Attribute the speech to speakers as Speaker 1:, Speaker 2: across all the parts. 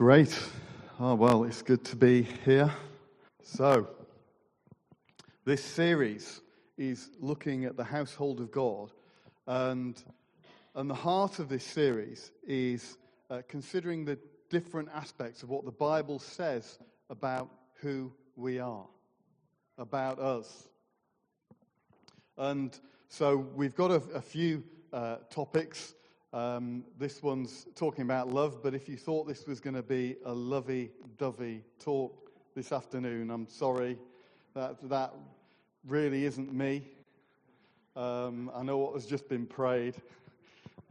Speaker 1: Great. Oh, well, it's good to be here. So, this series is looking at the household of God, and, and the heart of this series is uh, considering the different aspects of what the Bible says about who we are, about us. And so, we've got a, a few uh, topics um, this one's talking about love, but if you thought this was going to be a lovey dovey talk this afternoon, I'm sorry. That, that really isn't me. Um, I know what has just been prayed.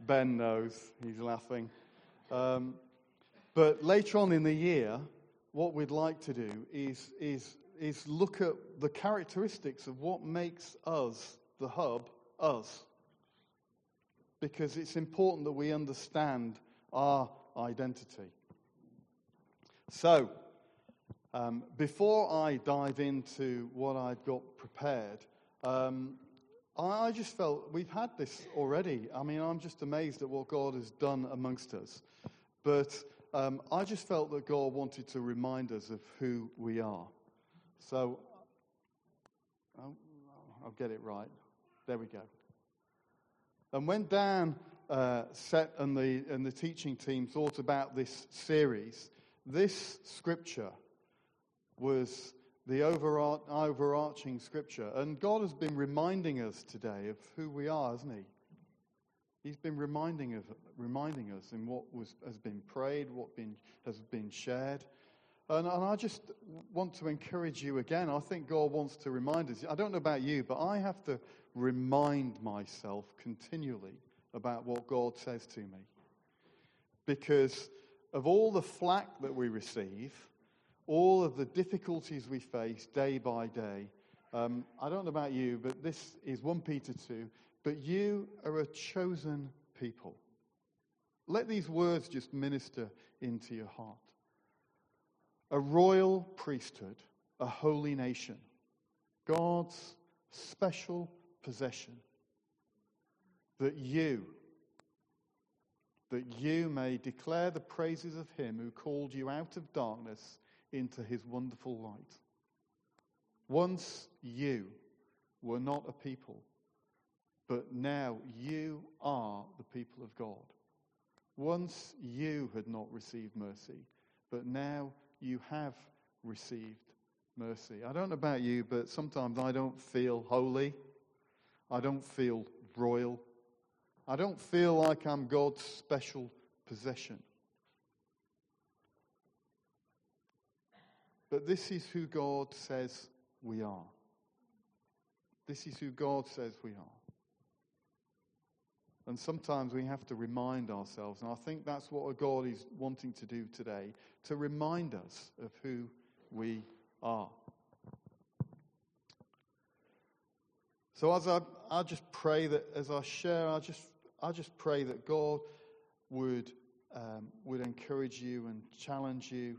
Speaker 1: Ben knows. He's laughing. Um, but later on in the year, what we'd like to do is, is, is look at the characteristics of what makes us, the hub, us because it's important that we understand our identity. So, um, before I dive into what I've got prepared, um, I just felt we've had this already. I mean, I'm just amazed at what God has done amongst us. But um, I just felt that God wanted to remind us of who we are. So, I'll, I'll get it right. There we go. And when Dan uh, set and the, and the teaching team thought about this series, this scripture was the overar- overarching scripture. And God has been reminding us today of who we are, hasn't He? He's been reminding, of, reminding us in what was, has been prayed, what been, has been shared. And, and I just want to encourage you again. I think God wants to remind us. I don't know about you, but I have to remind myself continually about what God says to me. Because of all the flack that we receive, all of the difficulties we face day by day, um, I don't know about you, but this is 1 Peter 2. But you are a chosen people. Let these words just minister into your heart. A royal priesthood, a holy nation, God's special possession. That you, that you may declare the praises of him who called you out of darkness into his wonderful light. Once you were not a people, but now you are the people of God. Once you had not received mercy, but now you have received mercy. I don't know about you, but sometimes I don't feel holy. I don't feel royal. I don't feel like I'm God's special possession. But this is who God says we are. This is who God says we are. And sometimes we have to remind ourselves, and I think that's what God is wanting to do today, to remind us of who we are. So as I, I just pray that as I share, I just, I just pray that God would, um, would encourage you and challenge you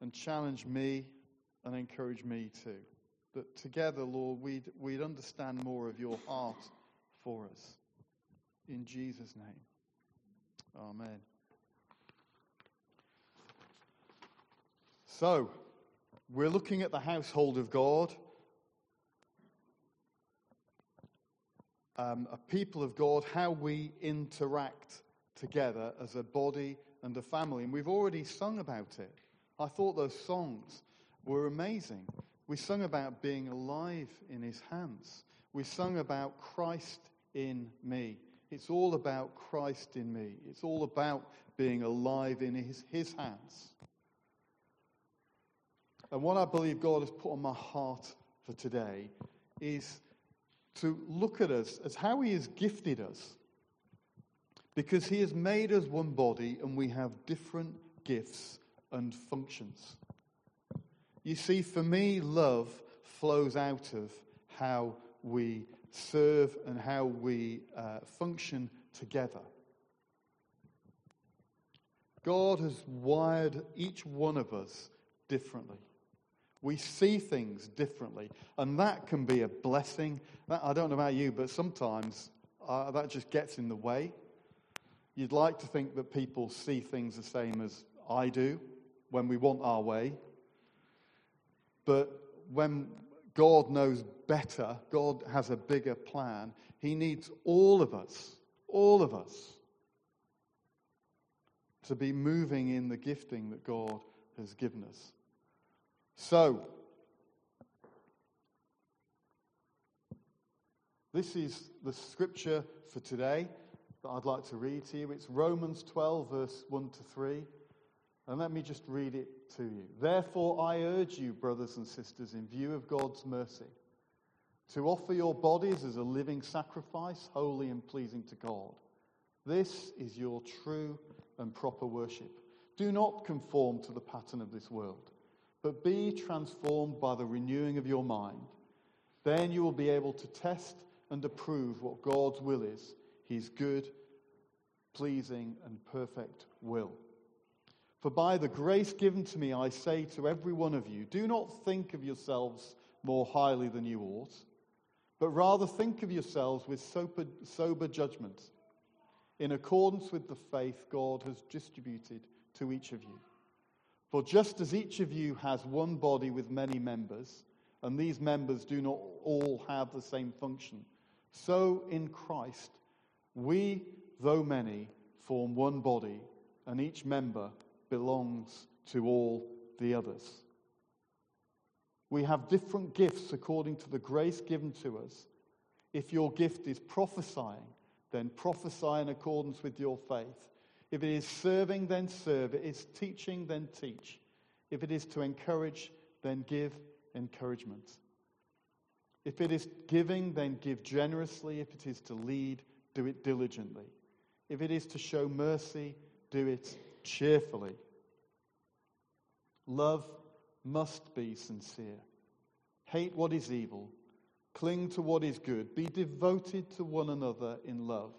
Speaker 1: and challenge me and encourage me too. That together, Lord, we'd, we'd understand more of your heart for us. In Jesus' name. Amen. So, we're looking at the household of God. Um, a people of God, how we interact together as a body and a family. And we've already sung about it. I thought those songs were amazing. We sung about being alive in his hands. We sung about Christ in me. It's all about Christ in me. It's all about being alive in his, his hands. And what I believe God has put on my heart for today is to look at us as how He has gifted us. Because He has made us one body and we have different gifts and functions. You see, for me, love flows out of how we serve and how we uh, function together. God has wired each one of us differently. We see things differently, and that can be a blessing. That, I don't know about you, but sometimes uh, that just gets in the way. You'd like to think that people see things the same as I do, when we want our way. But when God knows better, God has a bigger plan, He needs all of us, all of us, to be moving in the gifting that God has given us. So, this is the scripture for today that I'd like to read to you. It's Romans 12, verse 1 to 3. And let me just read it to you. Therefore, I urge you, brothers and sisters, in view of God's mercy, to offer your bodies as a living sacrifice, holy and pleasing to God. This is your true and proper worship. Do not conform to the pattern of this world, but be transformed by the renewing of your mind. Then you will be able to test and approve what God's will is, his good, pleasing, and perfect will. For by the grace given to me, I say to every one of you, do not think of yourselves more highly than you ought, but rather think of yourselves with sober, sober judgment, in accordance with the faith God has distributed to each of you. For just as each of you has one body with many members, and these members do not all have the same function, so in Christ, we, though many, form one body, and each member belongs to all the others. We have different gifts according to the grace given to us. If your gift is prophesying, then prophesy in accordance with your faith. If it is serving, then serve. If it is teaching, then teach. If it is to encourage, then give encouragement. If it is giving, then give generously. If it is to lead, do it diligently. If it is to show mercy, do it cheerfully. Love must be sincere. Hate what is evil. Cling to what is good. Be devoted to one another in love.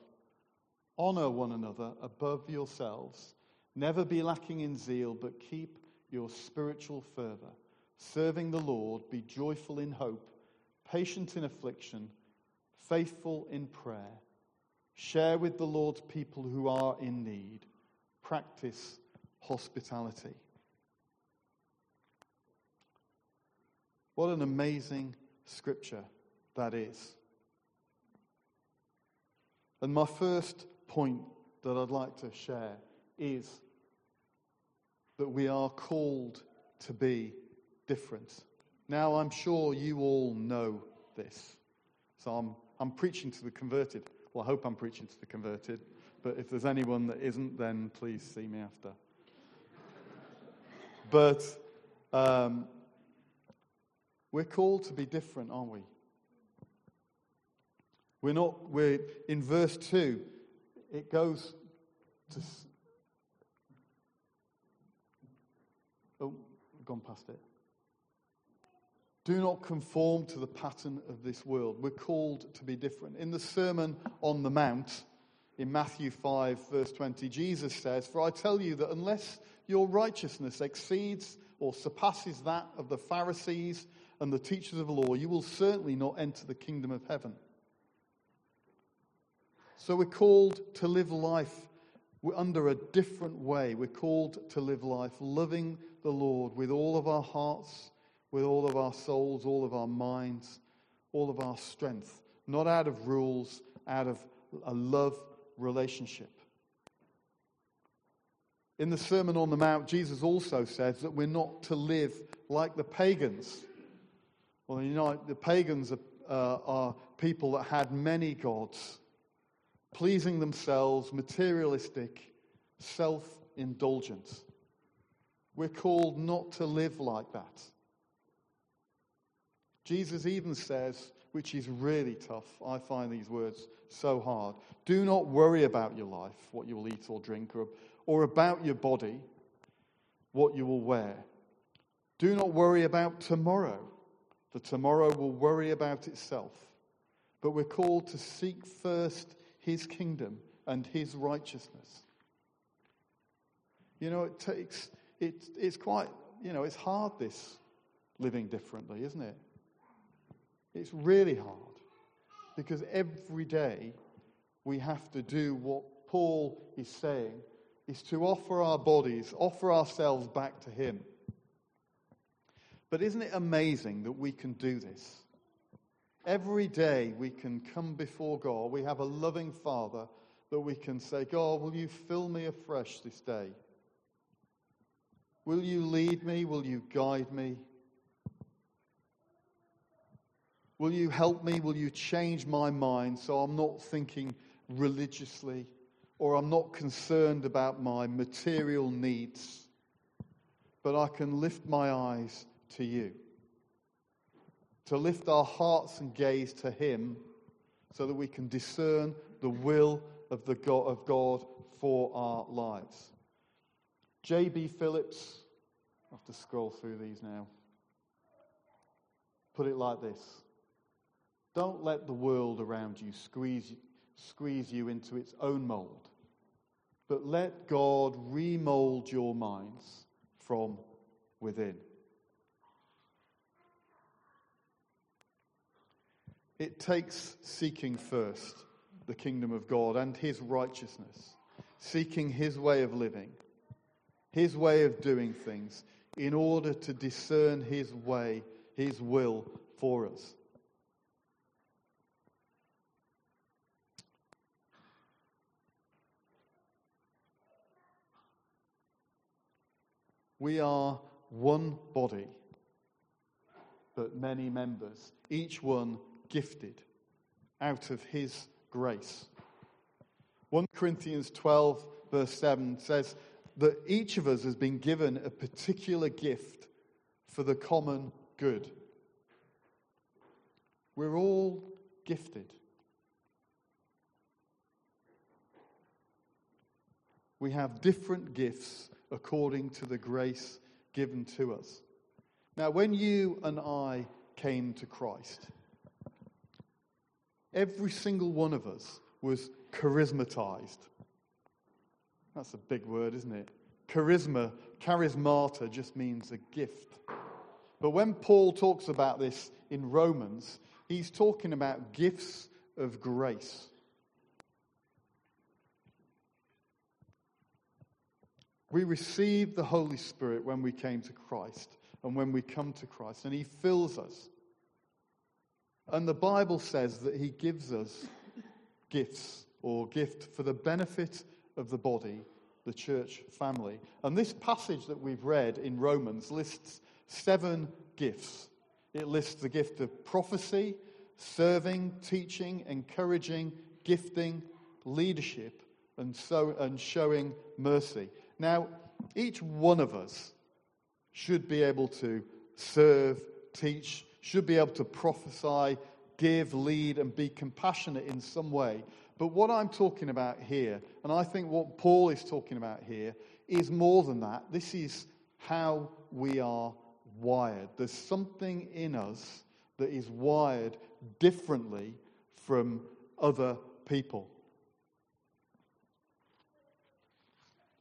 Speaker 1: Honor one another above yourselves. Never be lacking in zeal, but keep your spiritual fervor. Serving the Lord, be joyful in hope, patient in affliction, faithful in prayer. Share with the Lord's people who are in need practice hospitality. What an amazing scripture that is. And my first point that I'd like to share is that we are called to be different. Now, I'm sure you all know this. So I'm, I'm preaching to the converted. Well, I hope I'm preaching to the converted. But if there's anyone that isn't, then please see me after. but um, we're called to be different, aren't we? We're not, we're, in verse 2, it goes to. Oh, I've gone past it. Do not conform to the pattern of this world. We're called to be different. In the Sermon on the Mount, in Matthew 5, verse 20, Jesus says, For I tell you that unless your righteousness exceeds or surpasses that of the Pharisees and the teachers of the law, you will certainly not enter the kingdom of heaven. So we're called to live life under a different way. We're called to live life loving the Lord with all of our hearts, with all of our souls, all of our minds, all of our strength. Not out of rules, out of a love relationship. In the Sermon on the Mount, Jesus also says that we're not to live like the pagans. Well, you know, the pagans are, uh, are people that had many gods, pleasing themselves, materialistic, self indulgent. We're called not to live like that. Jesus even says which is really tough. I find these words so hard. Do not worry about your life, what you will eat or drink, or, or about your body, what you will wear. Do not worry about tomorrow, for tomorrow will worry about itself. But we're called to seek first his kingdom and his righteousness. You know, it takes, it, it's quite, you know, it's hard this living differently, isn't it? It's really hard because every day we have to do what Paul is saying is to offer our bodies, offer ourselves back to Him. But isn't it amazing that we can do this? Every day we can come before God. We have a loving Father that we can say, God, will you fill me afresh this day? Will you lead me? Will you guide me? Will you help me? Will you change my mind so I'm not thinking religiously or I'm not concerned about my material needs, but I can lift my eyes to you? To lift our hearts and gaze to Him so that we can discern the will of, the God, of God for our lives. J.B. Phillips, I have to scroll through these now. Put it like this Don't let the world around you squeeze, squeeze you into its own mold, but let God remold your minds from within. It takes seeking first the kingdom of God and his righteousness, seeking his way of living, his way of doing things, in order to discern his way, his will for us. We are one body, but many members, each one gifted out of his grace. 1 Corinthians 12, verse 7 says that each of us has been given a particular gift for the common good. We're all gifted. We have different gifts according to the grace given to us. Now, when you and I came to Christ, Every single one of us was charismatized. That's a big word, isn't it? Charisma, charismata just means a gift. But when Paul talks about this in Romans, he's talking about gifts of grace. We receive the Holy Spirit when we came to Christ and when we come to Christ, and He fills us. And the Bible says that he gives us gifts or gift for the benefit of the body, the church family. And this passage that we've read in Romans lists seven gifts. It lists the gift of prophecy, serving, teaching, encouraging, gifting, leadership, and, so, and showing mercy. Now, each one of us should be able to serve, teach, should be able to prophesy, give, lead, and be compassionate in some way. But what I'm talking about here, and I think what Paul is talking about here, is more than that. This is how we are wired. There's something in us that is wired differently from other people.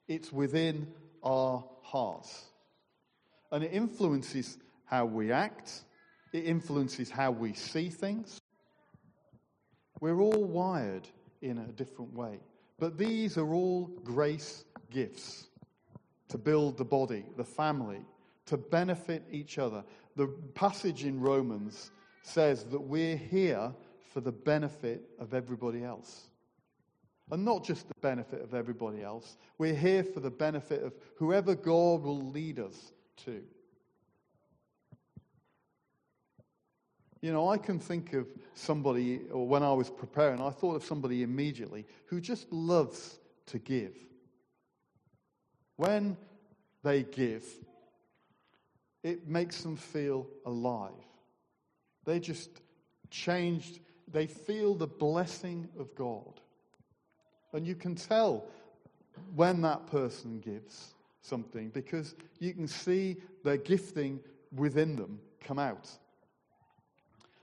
Speaker 1: It's within our hearts. And it influences how we act, it influences how we see things. We're all wired in a different way. But these are all grace gifts to build the body, the family, to benefit each other. The passage in Romans says that we're here for the benefit of everybody else. And not just the benefit of everybody else, we're here for the benefit of whoever God will lead us to. You know, I can think of somebody, or when I was preparing, I thought of somebody immediately who just loves to give. When they give, it makes them feel alive. They just changed, they feel the blessing of God. And you can tell when that person gives something because you can see their gifting within them come out.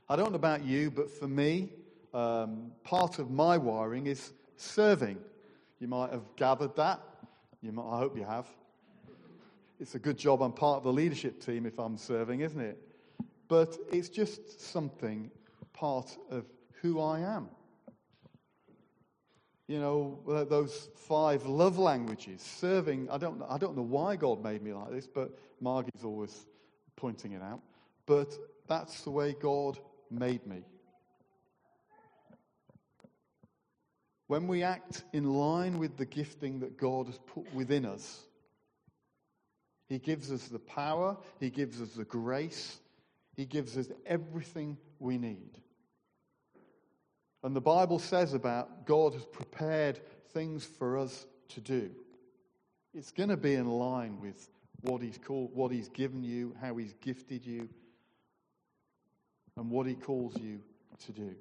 Speaker 1: I don't know about you, but for me, um, part of my wiring is serving. You might have gathered that. Might, I hope you have. It's a good job I'm part of the leadership team if I'm serving, isn't it? But it's just something part of who I am. You know, those five love languages, serving. I don't, I don't know why God made me like this, but Margie's always pointing it out. But that's the way God made me. When we act in line with the gifting that God has put within us, He gives us the power, He gives us the grace, He gives us everything we need. And the Bible says about God has prepared things for us to do. It's going to be in line with what He's called, what He's given you, how He's gifted you, and what He calls you to do.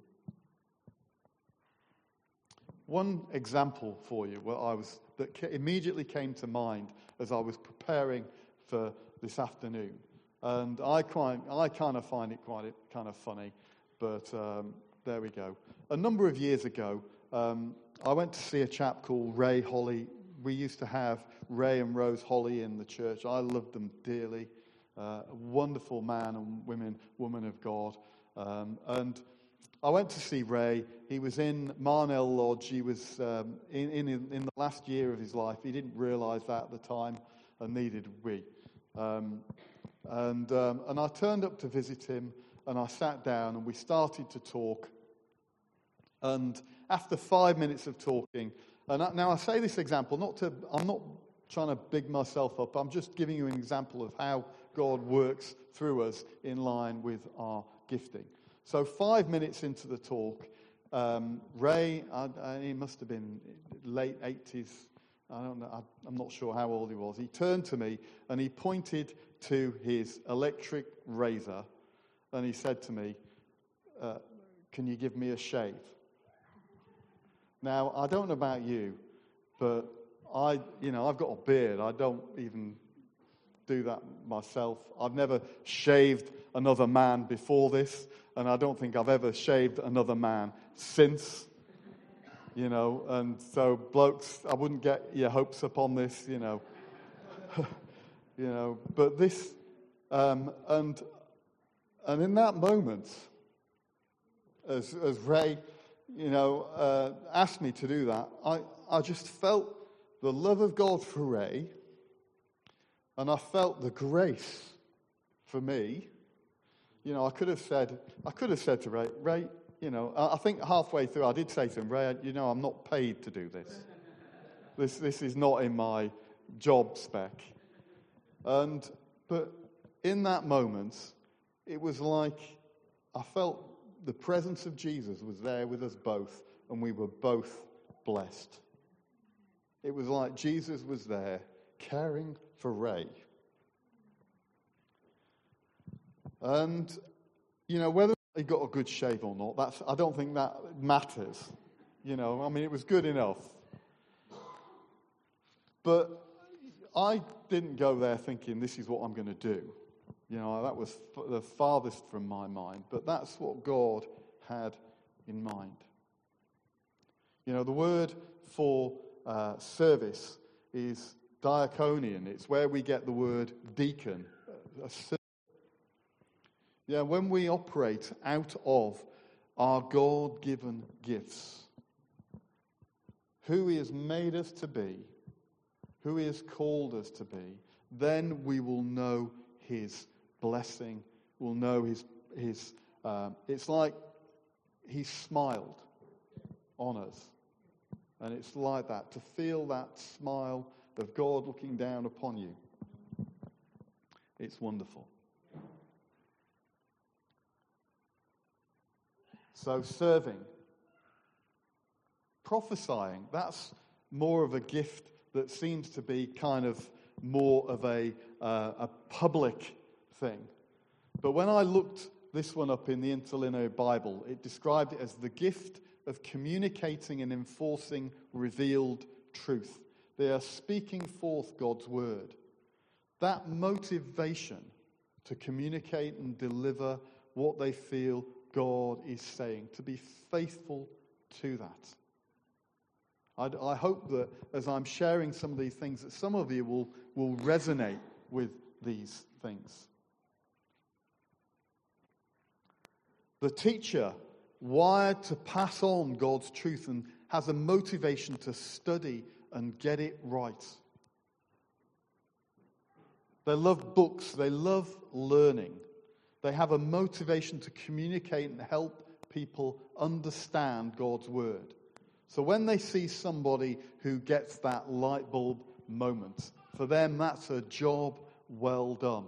Speaker 1: One example for you what I was, that immediately came to mind as I was preparing for this afternoon. And I, quite, I kind of find it quite kind of funny, but um, there we go. A number of years ago, um, I went to see a chap called Ray Holly. We used to have Ray and Rose Holly in the church. I loved them dearly. Uh, a wonderful man and women, woman of God. Um, and I went to see Ray. He was in Marnell Lodge. He was um, in, in, in the last year of his life. He didn't realize that at the time, and neither did we. Um, and, um, and I turned up to visit him, and I sat down, and we started to talk. And after five minutes of talking, and I, now I say this example, not to, I'm not trying to big myself up. I'm just giving you an example of how God works through us in line with our gifting. So, five minutes into the talk, um, Ray, I, I, he must have been late 80s. I don't know, I, I'm not sure how old he was. He turned to me and he pointed to his electric razor and he said to me, uh, Can you give me a shave? Now, I don't know about you, but I, you know, I've got a beard. I don't even do that myself. I've never shaved another man before this, and I don't think I've ever shaved another man since. You know, and so blokes, I wouldn't get your hopes up on this, you know. you know, but this, um, and and in that moment, as as Ray, you know, uh, asked me to do that, I I just felt the love of God for Ray and I felt the grace for me. You know, I could have said, I could have said to Ray, Ray, you know, I think halfway through I did say to him, Ray, you know, I'm not paid to do this. This, this is not in my job spec. And, but in that moment, it was like I felt the presence of Jesus was there with us both, and we were both blessed. It was like Jesus was there caring for Ray. And, you know, whether he got a good shave or not, that's, I don't think that matters. You know, I mean, it was good enough. But I didn't go there thinking, this is what I'm going to do. You know, that was the farthest from my mind. But that's what God had in mind. You know, the word for uh, service is diaconian. It's where we get the word deacon. Yeah, when we operate out of our God given gifts, who He has made us to be, who He has called us to be, then we will know His blessing, we'll know His. his um, it's like He smiled on us. And it's like that, to feel that smile of God looking down upon you. It's wonderful. So, serving. Prophesying, that's more of a gift that seems to be kind of more of a, uh, a public thing. But when I looked this one up in the Interlinear Bible, it described it as the gift of communicating and enforcing revealed truth. They are speaking forth God's word. That motivation to communicate and deliver what they feel God is saying, to be faithful to that. I, I hope that as I'm sharing some of these things, that some of you will, will resonate with these things. The teacher wired to pass on God's truth and has a motivation to study and get it right. They love books, they love learning. They have a motivation to communicate and help people understand God's word. So when they see somebody who gets that light bulb moment, for them that's a job well done.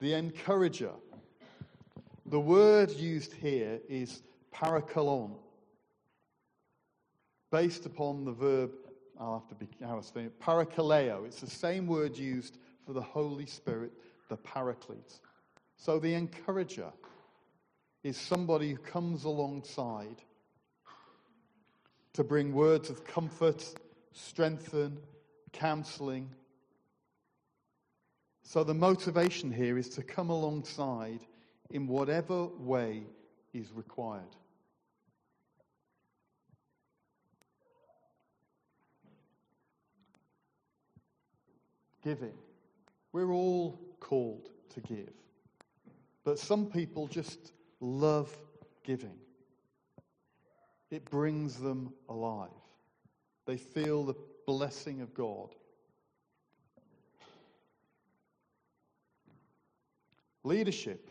Speaker 1: The encourager. The word used here is parakalon, based upon the verb, I'll have to be, I was thinking, parakaleo. It's the same word used for the Holy Spirit, the paraclete. So the encourager is somebody who comes alongside to bring words of comfort, strengthen, counseling. So the motivation here is to come alongside in whatever way is required. Giving. We're all called to give. But some people just love giving. It brings them alive. They feel the blessing of God. Leadership.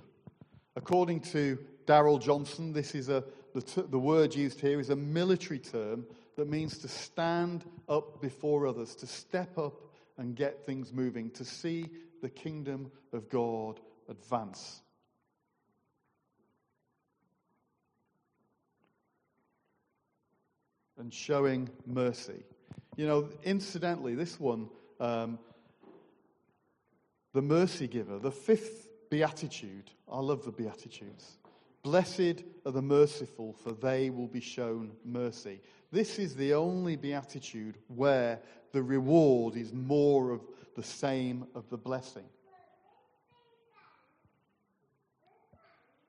Speaker 1: According to Daryl Johnson, this is a, the, t- the word used here is a military term that means to stand up before others, to step up and get things moving, to see the kingdom of God advance. And showing mercy. You know, incidentally, this one, um, the mercy giver, the fifth beatitude, I love the beatitudes. Blessed are the merciful, for they will be shown mercy. This is the only beatitude where the reward is more of the same of the blessing.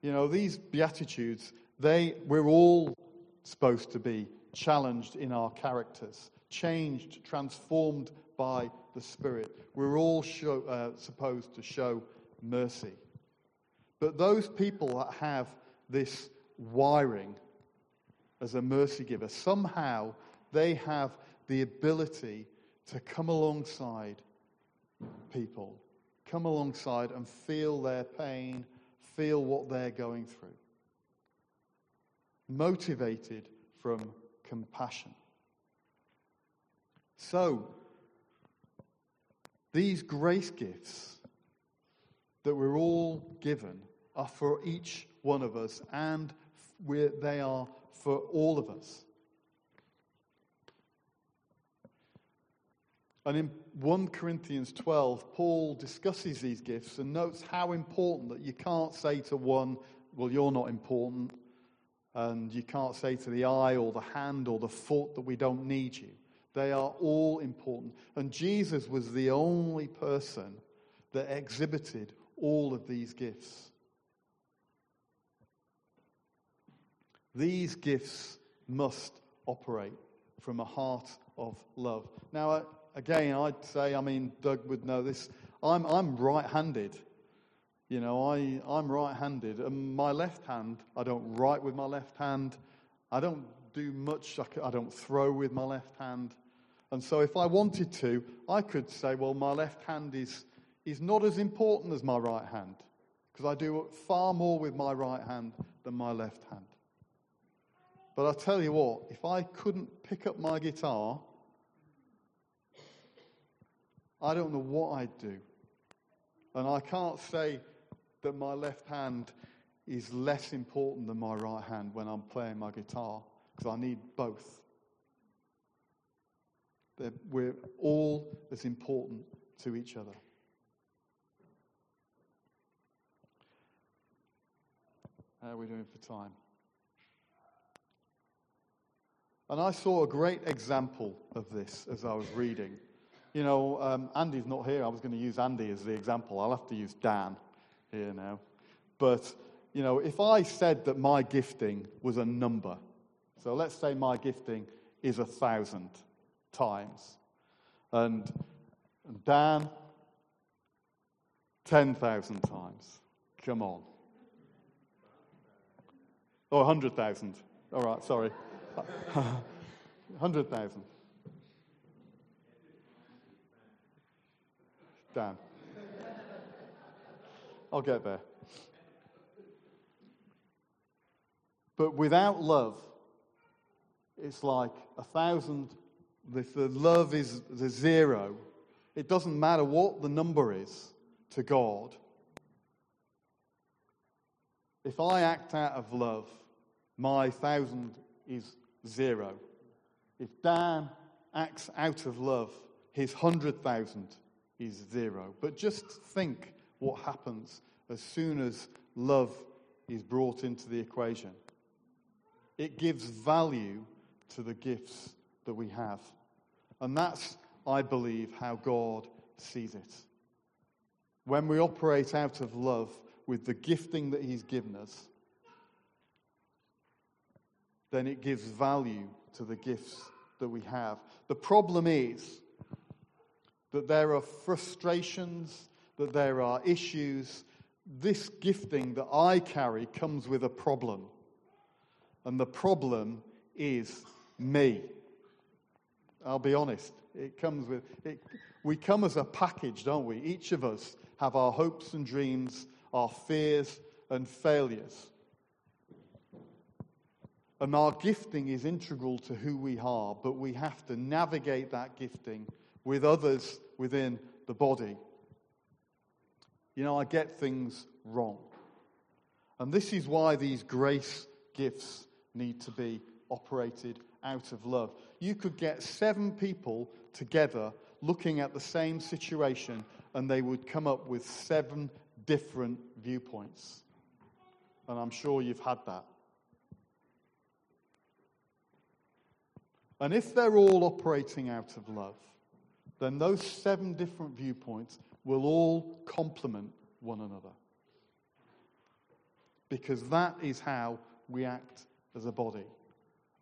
Speaker 1: You know, these beatitudes, they we're all supposed to be challenged in our characters, changed, transformed by the Spirit. We're all show, uh, supposed to show mercy. But those people that have this wiring as a mercy giver, somehow they have the ability to come alongside people, come alongside and feel their pain, feel what they're going through. Motivated from compassion. So, these grace gifts that we're all given are for each one of us, and they are for all of us. And in 1 Corinthians 12, Paul discusses these gifts and notes how important that you can't say to one, well, you're not important, and you can't say to the eye or the hand or the foot that we don't need you. They are all important. And Jesus was the only person that exhibited all of these gifts. These gifts must operate from a heart of love. Now, again, I'd say, I mean, Doug would know this. I'm, I'm right handed. You know, I, I'm right handed. And my left hand, I don't write with my left hand. I don't do much. I don't throw with my left hand. And so, if I wanted to, I could say, well, my left hand is, is not as important as my right hand because I do far more with my right hand than my left hand. But I tell you what, if I couldn't pick up my guitar, I don't know what I'd do. And I can't say that my left hand is less important than my right hand when I'm playing my guitar, because I need both. They're, we're all as important to each other. How are we doing for time? And I saw a great example of this as I was reading. You know, um, Andy's not here. I was going to use Andy as the example. I'll have to use Dan here now. But, you know, if I said that my gifting was a number, so let's say my gifting is a thousand times, and Dan, 10,000 times. Come on. Oh, 100,000. All right, sorry. 100,000. Dan. I'll get there. But without love, it's like a thousand. If the love is the zero, it doesn't matter what the number is to God. If I act out of love, my thousand is zero. If Dan acts out of love, his hundred thousand is zero. But just think what happens as soon as love is brought into the equation. It gives value to the gifts that we have. And that's, I believe, how God sees it. When we operate out of love with the gifting that He's given us, then it gives value to the gifts that we have. The problem is that there are frustrations, that there are issues. This gifting that I carry comes with a problem. And the problem is me. I'll be honest. It comes with it, we come as a package, don't we? Each of us have our hopes and dreams, our fears and failures. And our gifting is integral to who we are, but we have to navigate that gifting with others within the body. You know, I get things wrong. And this is why these grace gifts need to be operated out of love. You could get seven people together looking at the same situation, and they would come up with seven different viewpoints. And I'm sure you've had that. And if they're all operating out of love, then those seven different viewpoints will all complement one another. Because that is how we act as a body.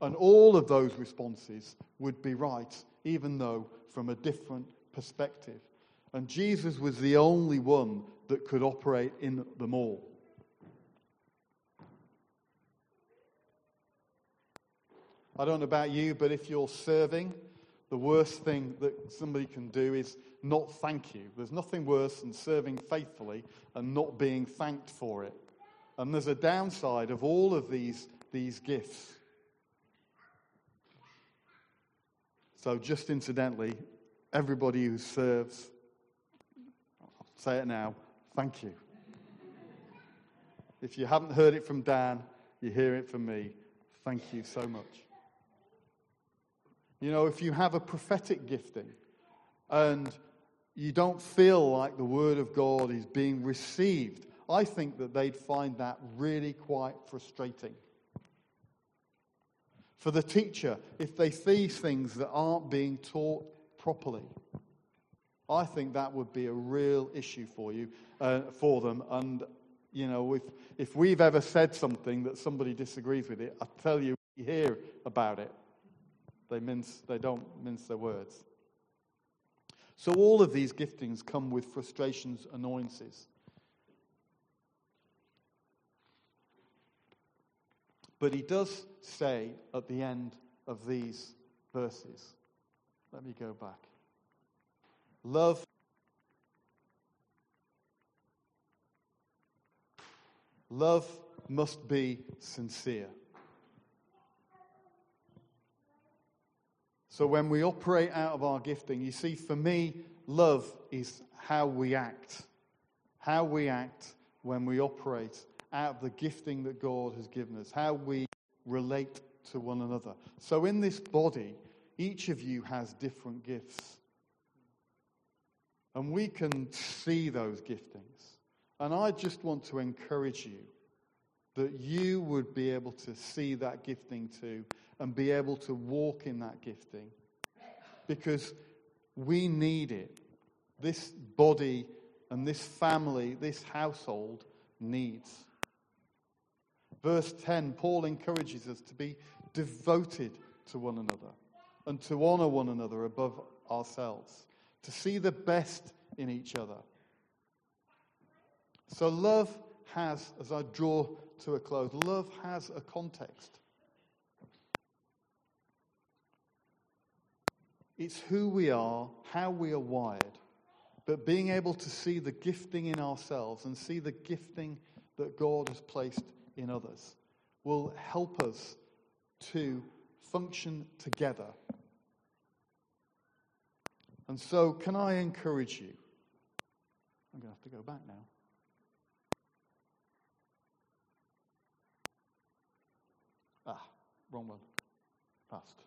Speaker 1: And all of those responses would be right, even though from a different perspective. And Jesus was the only one that could operate in them all. I don't know about you, but if you're serving, the worst thing that somebody can do is not thank you. There's nothing worse than serving faithfully and not being thanked for it. And there's a downside of all of these, these gifts. So, just incidentally, everybody who serves, I'll say it now, thank you. If you haven't heard it from Dan, you hear it from me. Thank you so much. You know, if you have a prophetic gifting and you don't feel like the word of God is being received, I think that they'd find that really quite frustrating. For the teacher, if they see things that aren't being taught properly, I think that would be a real issue for you, uh, for them. And, you know, if, if we've ever said something that somebody disagrees with it, I tell you, we hear about it. They, mince, they don't mince their words. So all of these giftings come with frustrations, annoyances. But he does say at the end of these verses, let me go back. Love Love must be sincere. So when we operate out of our gifting, you see, for me, love is how we act. How we act when we operate out of the gifting that God has given us. How we relate to one another. So in this body, each of you has different gifts. And we can see those giftings. And I just want to encourage you that you would be able to see that gifting too and be able to walk in that gifting because we need it. This body and this family, this household needs. Verse 10, Paul encourages us to be devoted to one another and to honor one another above ourselves, to see the best in each other. So, love has, as I draw to a close. Love has a context. It's who we are, how we are wired, but being able to see the gifting in ourselves and see the gifting that God has placed in others will help us to function together. And so, can I encourage you? I'm going to have to go back now. Ah, wrong one. Past.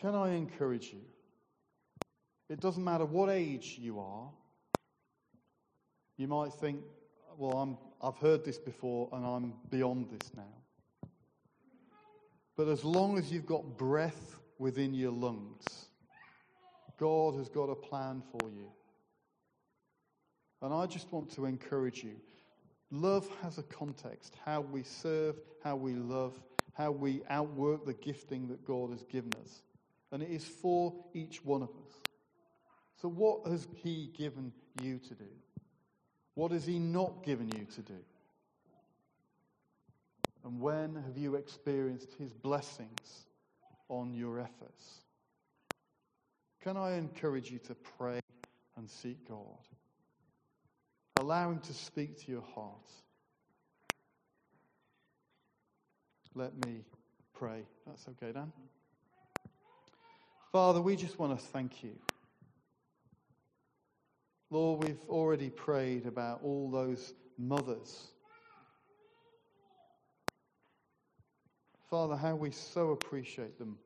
Speaker 1: Can I encourage you? It doesn't matter what age you are. You might think, well, I'm, I've heard this before and I'm beyond this now. But as long as you've got breath within your lungs, God has got a plan for you. And I just want to encourage you. Love has a context. How we serve, how we love, how we outwork the gifting that God has given us. And it is for each one of us. So, what has He given you to do? What has He not given you to do? And when have you experienced His blessings on your efforts? Can I encourage you to pray and seek God? Allow Him to speak to your heart. Let me pray. That's okay, Dan? Father, we just want to thank you. Lord, we've already prayed about all those mothers. Father, how we so appreciate them.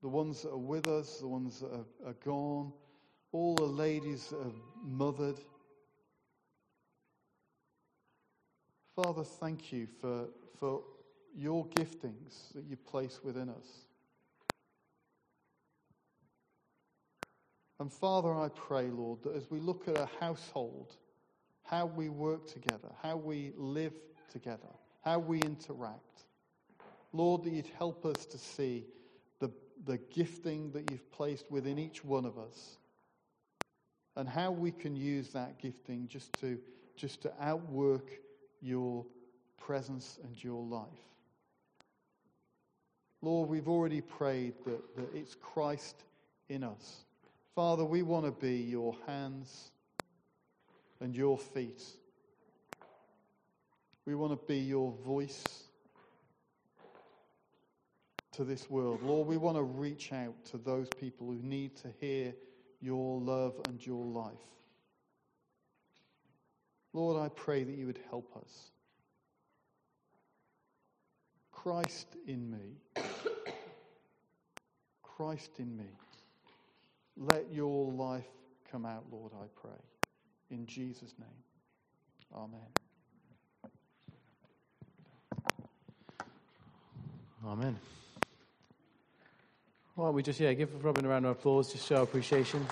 Speaker 1: The ones that are with us, the ones that are, are gone, all the ladies that have mothered. Father, thank you for, for your giftings that you place within us. And Father, I pray, Lord, that as we look at a household, how we work together, how we live together, how we interact, Lord, that you'd help us to see the, the gifting that you've placed within each one of us and how we can use that gifting just to, just to outwork your presence and your life. Lord, we've already prayed that, that it's Christ in us. Father, we want to be your hands and your feet. We want to be your voice to this world. Lord, we want to reach out to those people who need to hear your love and your life. Lord, I pray that you would help us. Christ in me. Christ in me. Let your life come out, Lord, I pray. In Jesus' name. Amen.
Speaker 2: Amen. Why don't we just, yeah, give Robin a round of applause, just show appreciation.